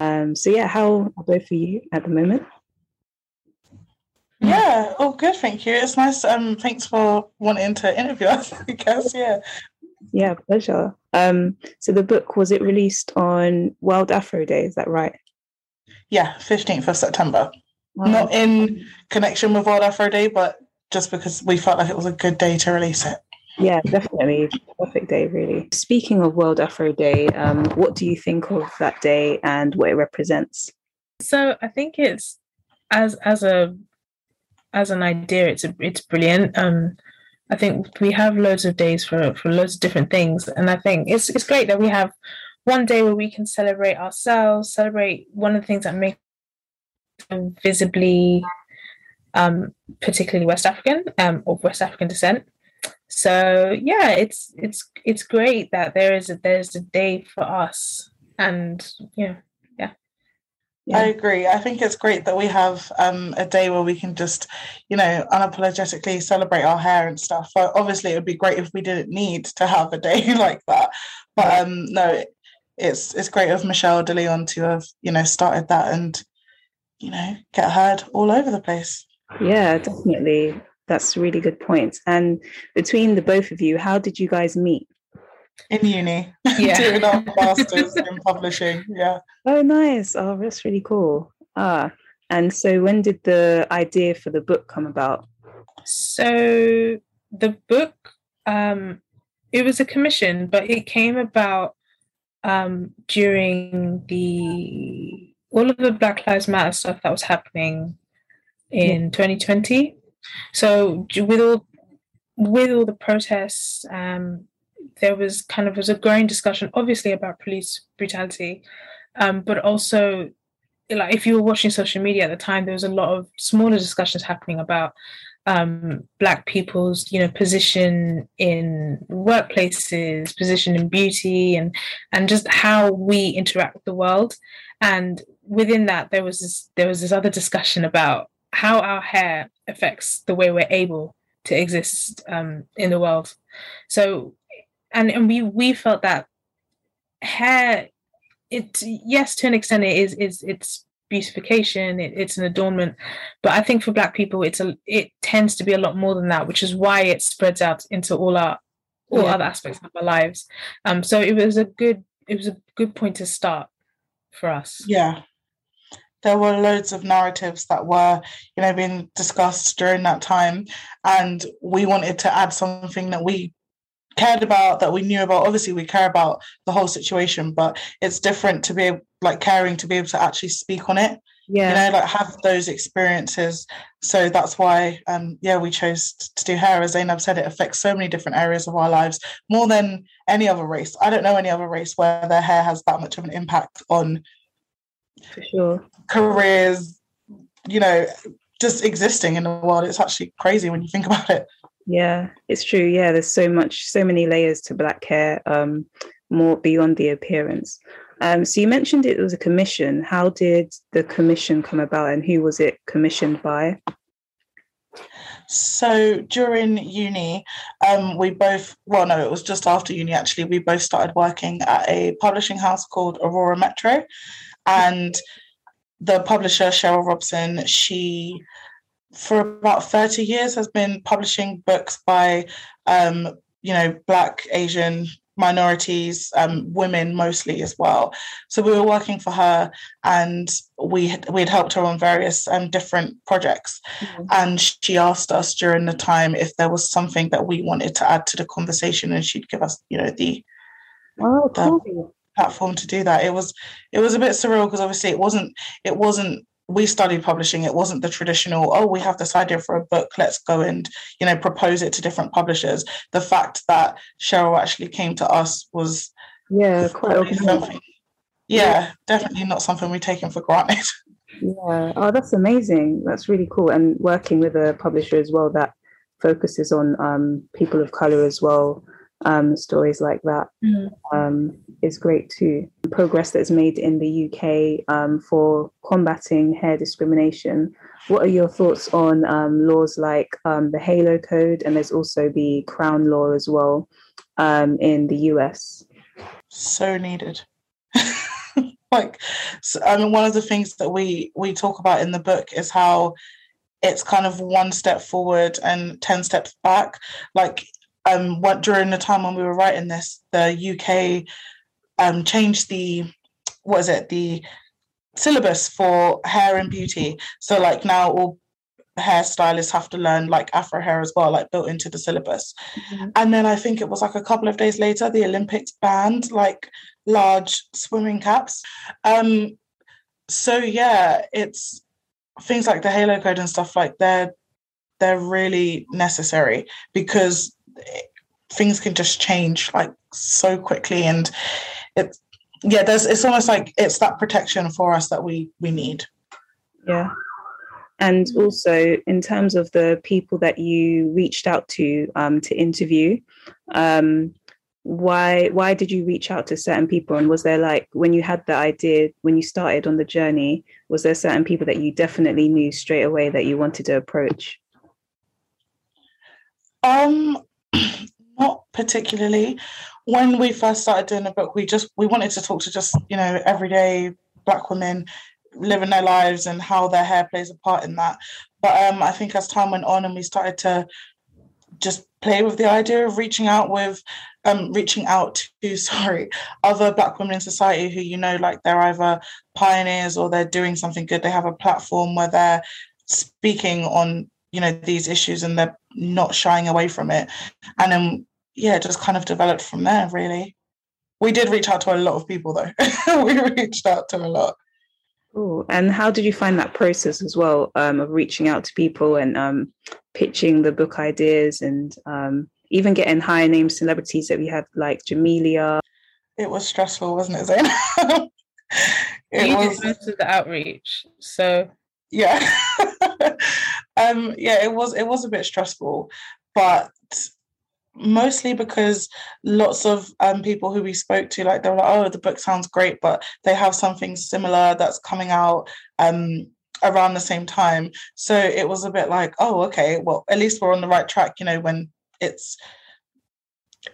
Um, so yeah, how are both for you at the moment? Yeah, oh good, thank you. It's nice. Um, thanks for wanting to interview us. I guess, yeah. Yeah, pleasure. Um, so the book was it released on World Afro Day? Is that right? Yeah, fifteenth of September. Wow. Not in connection with World Afro Day, but just because we felt like it was a good day to release it. Yeah, definitely. Perfect day, really. Speaking of World Afro Day, um, what do you think of that day and what it represents? So I think it's as as a as an idea, it's a, it's brilliant. Um, I think we have loads of days for for loads of different things, and I think it's it's great that we have one day where we can celebrate ourselves, celebrate one of the things that make visibly, um, particularly West African um, of West African descent so yeah it's it's it's great that there is a there's a day for us and yeah yeah I agree. I think it's great that we have um, a day where we can just, you know, unapologetically celebrate our hair and stuff. But obviously, it would be great if we didn't need to have a day like that. But um, no, it's it's great of Michelle De Leon to have, you know, started that and, you know, get heard all over the place. Yeah, definitely. That's really good points. And between the both of you, how did you guys meet? In uni, yeah. doing our masters in publishing. Yeah. Oh, nice. Oh, that's really cool. Ah, and so when did the idea for the book come about? So the book, um, it was a commission, but it came about um, during the all of the Black Lives Matter stuff that was happening in yeah. 2020. So with all with all the protests, um, there was kind of was a growing discussion, obviously about police brutality, um, but also like if you were watching social media at the time, there was a lot of smaller discussions happening about um, black people's you know position in workplaces, position in beauty, and and just how we interact with the world. And within that, there was this there was this other discussion about how our hair affects the way we're able to exist um, in the world. So, and and we we felt that hair, it yes to an extent it is is it's beautification, it, it's an adornment, but I think for Black people it's a it tends to be a lot more than that, which is why it spreads out into all our all yeah. other aspects of our lives. Um, so it was a good it was a good point to start for us. Yeah, there were loads of narratives that were you know being discussed during that time and we wanted to add something that we cared about that we knew about. Obviously we care about the whole situation but it's different to be like caring to be able to actually speak on it yeah. you know like have those experiences. So that's why um yeah we chose to do hair as zainab said it affects so many different areas of our lives more than any other race. I don't know any other race where their hair has that much of an impact on for sure careers, you know, just existing in the world. It's actually crazy when you think about it. Yeah, it's true. Yeah, there's so much, so many layers to black hair, um, more beyond the appearance. Um, so you mentioned it was a commission. How did the commission come about, and who was it commissioned by? So during uni, um, we both, well, no, it was just after uni actually, we both started working at a publishing house called Aurora Metro. And the publisher Cheryl Robson, she for about 30 years has been publishing books by um, you know black asian minorities um, women mostly as well. So we were working for her and we had, we had helped her on various um, different projects. Mm-hmm. and she asked us during the time if there was something that we wanted to add to the conversation and she'd give us you know the oh cool platform to do that. It was it was a bit surreal because obviously it wasn't it wasn't we studied publishing it wasn't the traditional oh we have this idea for a book let's go and you know propose it to different publishers. The fact that cheryl actually came to us was yeah quite something yeah, yeah definitely not something we've taken for granted. Yeah oh that's amazing. That's really cool and working with a publisher as well that focuses on um, people of color as well um, stories like that mm. um, is great too. Progress that's made in the UK um, for combating hair discrimination. What are your thoughts on um, laws like um, the Halo Code and there's also the Crown Law as well um, in the US? So needed. like so, I mean one of the things that we we talk about in the book is how it's kind of one step forward and 10 steps back like um what during the time when we were writing this the UK um changed the what is it the syllabus for hair and beauty. So like now all hairstylists have to learn like afro hair as well like built into the syllabus. Mm-hmm. and then i think it was like a couple of days later the olympics banned like large swimming caps. Um so yeah it's things like the halo code and stuff like they're they're really necessary because things can just change like so quickly. And it's yeah there's it's almost like it's that protection for us that we we need. Yeah. And also in terms of the people that you reached out to um, to interview um, why why did you reach out to certain people? And was there like when you had the idea when you started on the journey was there certain people that you definitely knew straight away that you wanted to approach? Um not particularly. When we first started doing the book we just we wanted to talk to just you know everyday black women living their lives and how their hair plays a part in that. But um, I think as time went on and we started to just play with the idea of reaching out with um, reaching out to sorry other black women in society who you know like they're either pioneers or they're doing something good. They have a platform where they're speaking on you know these issues and they're not shying away from it. And then yeah it just kind of developed from there really we did reach out to a lot of people though we reached out to a lot Cool. And how did you find that process as well um, of reaching out to people and um, pitching the book ideas and um, even getting higher name celebrities that we had like Jamelia? It was stressful, wasn't it, Zayn? it you was most of the outreach, so yeah, um, yeah, it was it was a bit stressful, but mostly because lots of um, people who we spoke to, like they were like, "Oh, the book sounds great," but they have something similar that's coming out um, around the same time. So it was a bit like, "Oh, okay, well, at least we're on the right track." You know, when it's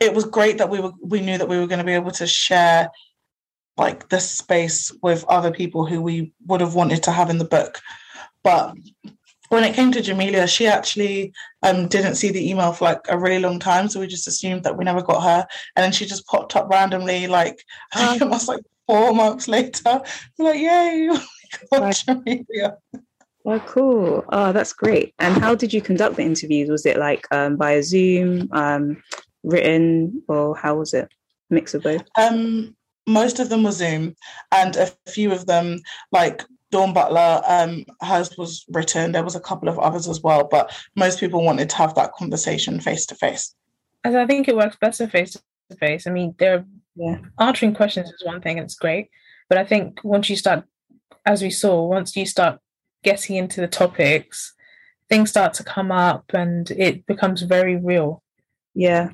it was great that we were we knew that we were going to be able to share like the space with other people who we would have wanted to have in the book but when it came to Jamelia, she actually um, didn't see the email for like a really long time, so we just assumed that we never got her. And then she just popped up randomly, like I think it was like four months later. We're like, yay! Oh got Jamelia. Oh, cool. Oh, that's great. And how did you conduct the interviews? Was it like um, via Zoom, um, written, or how was it? Mix of both. Um, most of them were Zoom, and a few of them, like Dawn Butler, um, hers was written. There was a couple of others as well, but most people wanted to have that conversation face to face. As I think it works better face to face. I mean, there yeah. answering questions is one thing, it's great, but I think once you start, as we saw, once you start getting into the topics, things start to come up and it becomes very real. Yeah.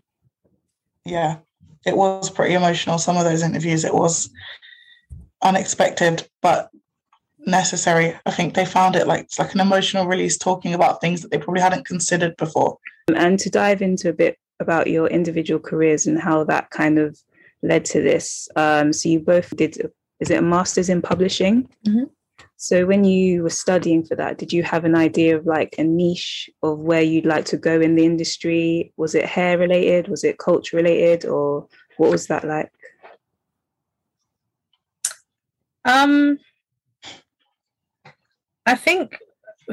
Yeah. It was pretty emotional. Some of those interviews, it was unexpected, but necessary. I think they found it like it's like an emotional release talking about things that they probably hadn't considered before. And to dive into a bit about your individual careers and how that kind of led to this. Um, so you both did is it a master's in publishing? Mm-hmm. So when you were studying for that, did you have an idea of like a niche of where you'd like to go in the industry? Was it hair related? Was it culture related? Or what was that like? Um I think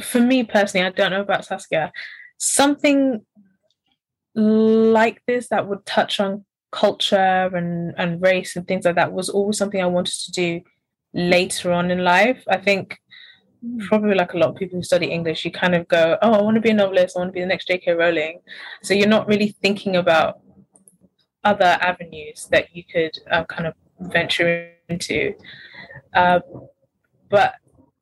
for me personally, I don't know about Saskia, something like this that would touch on culture and, and race and things like that was always something I wanted to do later on in life. I think probably like a lot of people who study English, you kind of go, oh, I want to be a novelist, I want to be the next J.K. Rowling. So you're not really thinking about other avenues that you could uh, kind of venture into. Uh, but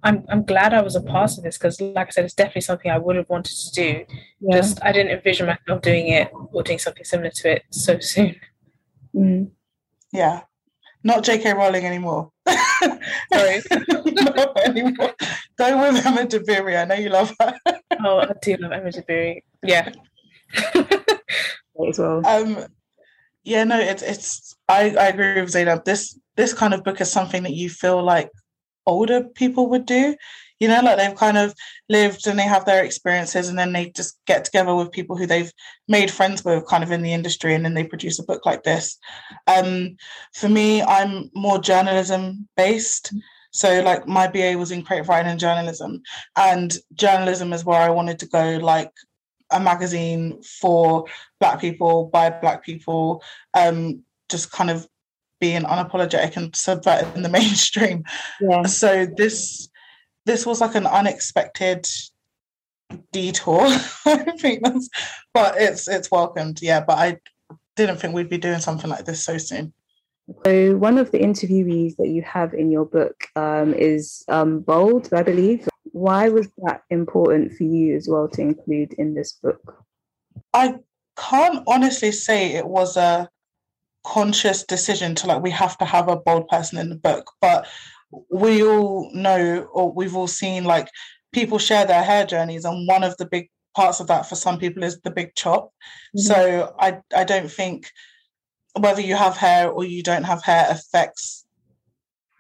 I'm I'm glad I was a part of this because, like I said, it's definitely something I would have wanted to do. Yeah. Just I didn't envision myself doing it or doing something similar to it so soon. Mm. Yeah, not J.K. Rowling anymore. Sorry, not anymore. Go with Emma Dabiri. I know you love her. oh, I do love Emma Dabiri. Yeah. as well. Um, yeah, no, it's it's I, I agree with Zainab. This this kind of book is something that you feel like older people would do. You know, like they've kind of lived and they have their experiences and then they just get together with people who they've made friends with kind of in the industry and then they produce a book like this. Um, for me, I'm more journalism based. So like my BA was in creative writing and journalism. And journalism is where I wanted to go, like a magazine for black people by black people, um, just kind of being unapologetic and subverting the mainstream. Yeah. So this this was like an unexpected detour. I think that's but it's it's welcomed, yeah. But I didn't think we'd be doing something like this so soon. So one of the interviewees that you have in your book um, is um, Bold, I believe. Why was that important for you as well to include in this book? I can't honestly say it was a conscious decision to like we have to have a bold person in the book, but we all know or we've all seen like people share their hair journeys, and one of the big parts of that for some people is the big chop. Mm-hmm. So I I don't think whether you have hair or you don't have hair affects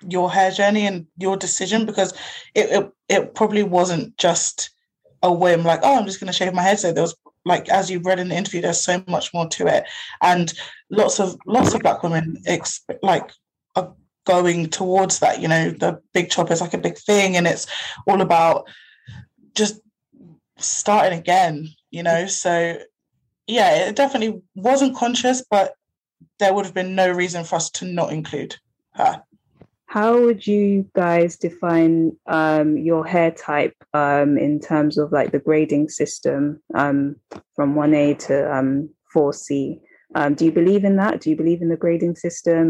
your hair journey and your decision because it it, it probably wasn't just a whim like oh i'm just going to shave my head so there was like as you've read in the interview there's so much more to it and lots of lots of black women exp- like are going towards that you know the big chop is like a big thing and it's all about just starting again you know so yeah it definitely wasn't conscious but there would have been no reason for us to not include her. How would you guys define um, your hair type um, in terms of like the grading system um, from 1A to um, 4C? Um, do you believe in that? Do you believe in the grading system?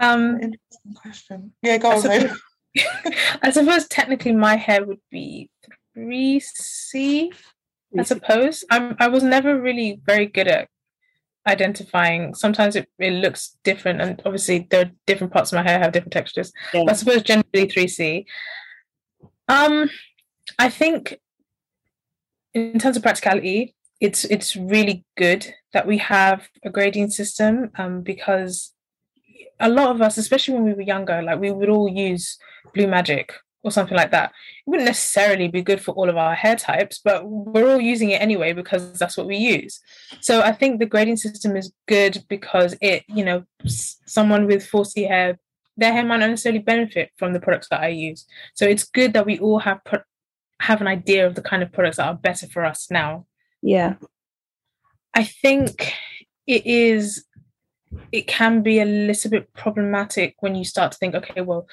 Um, Interesting question. Yeah, go I on. Suppose, I suppose technically my hair would be three C. I suppose I'm. I was never really very good at identifying. Sometimes it, it looks different, and obviously there are different parts of my hair have different textures. Yeah. I suppose generally three C. Um, I think in terms of practicality, it's it's really good that we have a grading system um, because a lot of us, especially when we were younger, like we would all use Blue Magic or something like that. It wouldn't necessarily be good for all of our hair types, but we're all using it anyway because that's what we use. So I think the grading system is good because it, you know, someone with 4C hair, their hair might not necessarily benefit from the products that I use. So it's good that we all have pro- have an idea of the kind of products that are better for us now. Yeah. I think it is it can be a little bit problematic when you start to think, okay, well,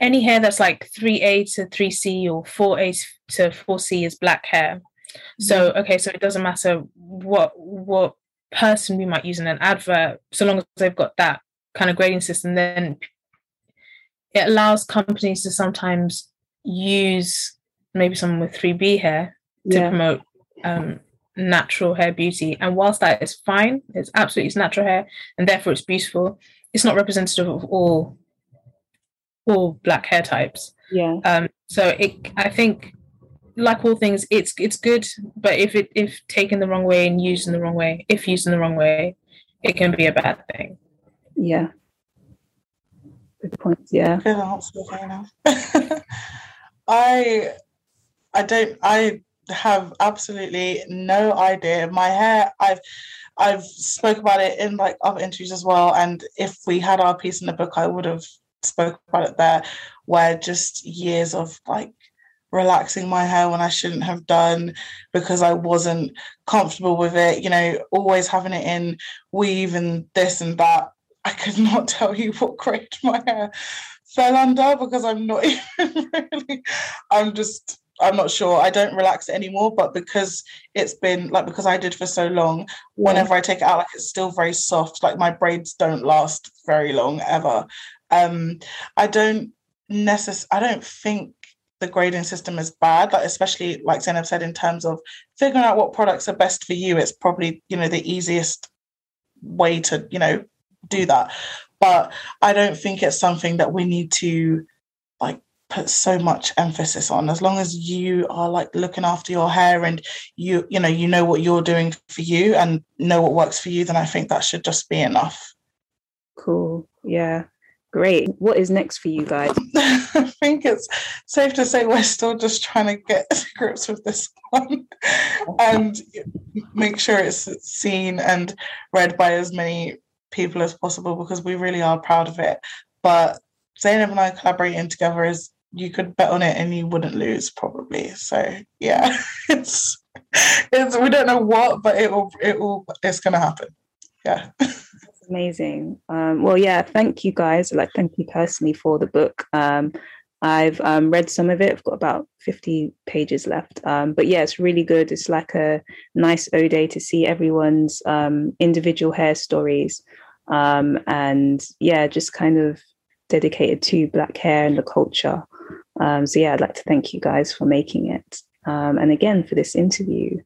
any hair that's like 3A to 3C or 4A to 4C is black hair. So okay, so it doesn't matter what what person we might use in an advert, so long as they've got that kind of grading system, then it allows companies to sometimes use maybe someone with 3B hair to yeah. promote um, natural hair beauty. And whilst that is fine, it's absolutely it's natural hair and therefore it's beautiful, it's not representative of all all black hair types. Yeah. Um, so it I think like all things, it's it's good, but if it if taken the wrong way and used in the wrong way, if used in the wrong way, it can be a bad thing. Yeah. Good points. Yeah. Good answer, I I don't I have absolutely no idea. My hair, I've I've spoke about it in like other interviews as well. And if we had our piece in the book, I would have spoke about it there, where just years of like relaxing my hair when I shouldn't have done because I wasn't comfortable with it, you know, always having it in weave and this and that. I could not tell you what grade my hair fell under because I'm not even really, I'm just I'm not sure. I don't relax it anymore, but because it's been like because I did for so long, whenever I take it out, like it's still very soft. Like my braids don't last very long ever. Um, I don't necess- I don't think the grading system is bad, like especially like Zainab said, in terms of figuring out what products are best for you. It's probably, you know, the easiest way to, you know, do that. But I don't think it's something that we need to like put so much emphasis on. As long as you are like looking after your hair and you you know you know what you're doing for you and know what works for you then i think that should just be enough. Cool. Yeah. Great. What is next for you guys? I think it's safe to say we're still just trying to get grips with this one and make sure it's seen and read by as many people as possible because we really are proud of it. But Zainab and I collaborating together is you could bet on it and you wouldn't lose probably. So yeah, it's it's we don't know what, but it will it will it's gonna happen. Yeah. amazing. Um, well, yeah, thank you guys. Like, thank you personally for the book. Um, I've um, read some of it. I've got about 50 pages left. Um, but yeah, it's really good. It's like a nice ode to see everyone's um, individual hair stories. Um, and yeah, just kind of dedicated to Black hair and the culture. Um, so yeah, I'd like to thank you guys for making it. Um, and again for this interview.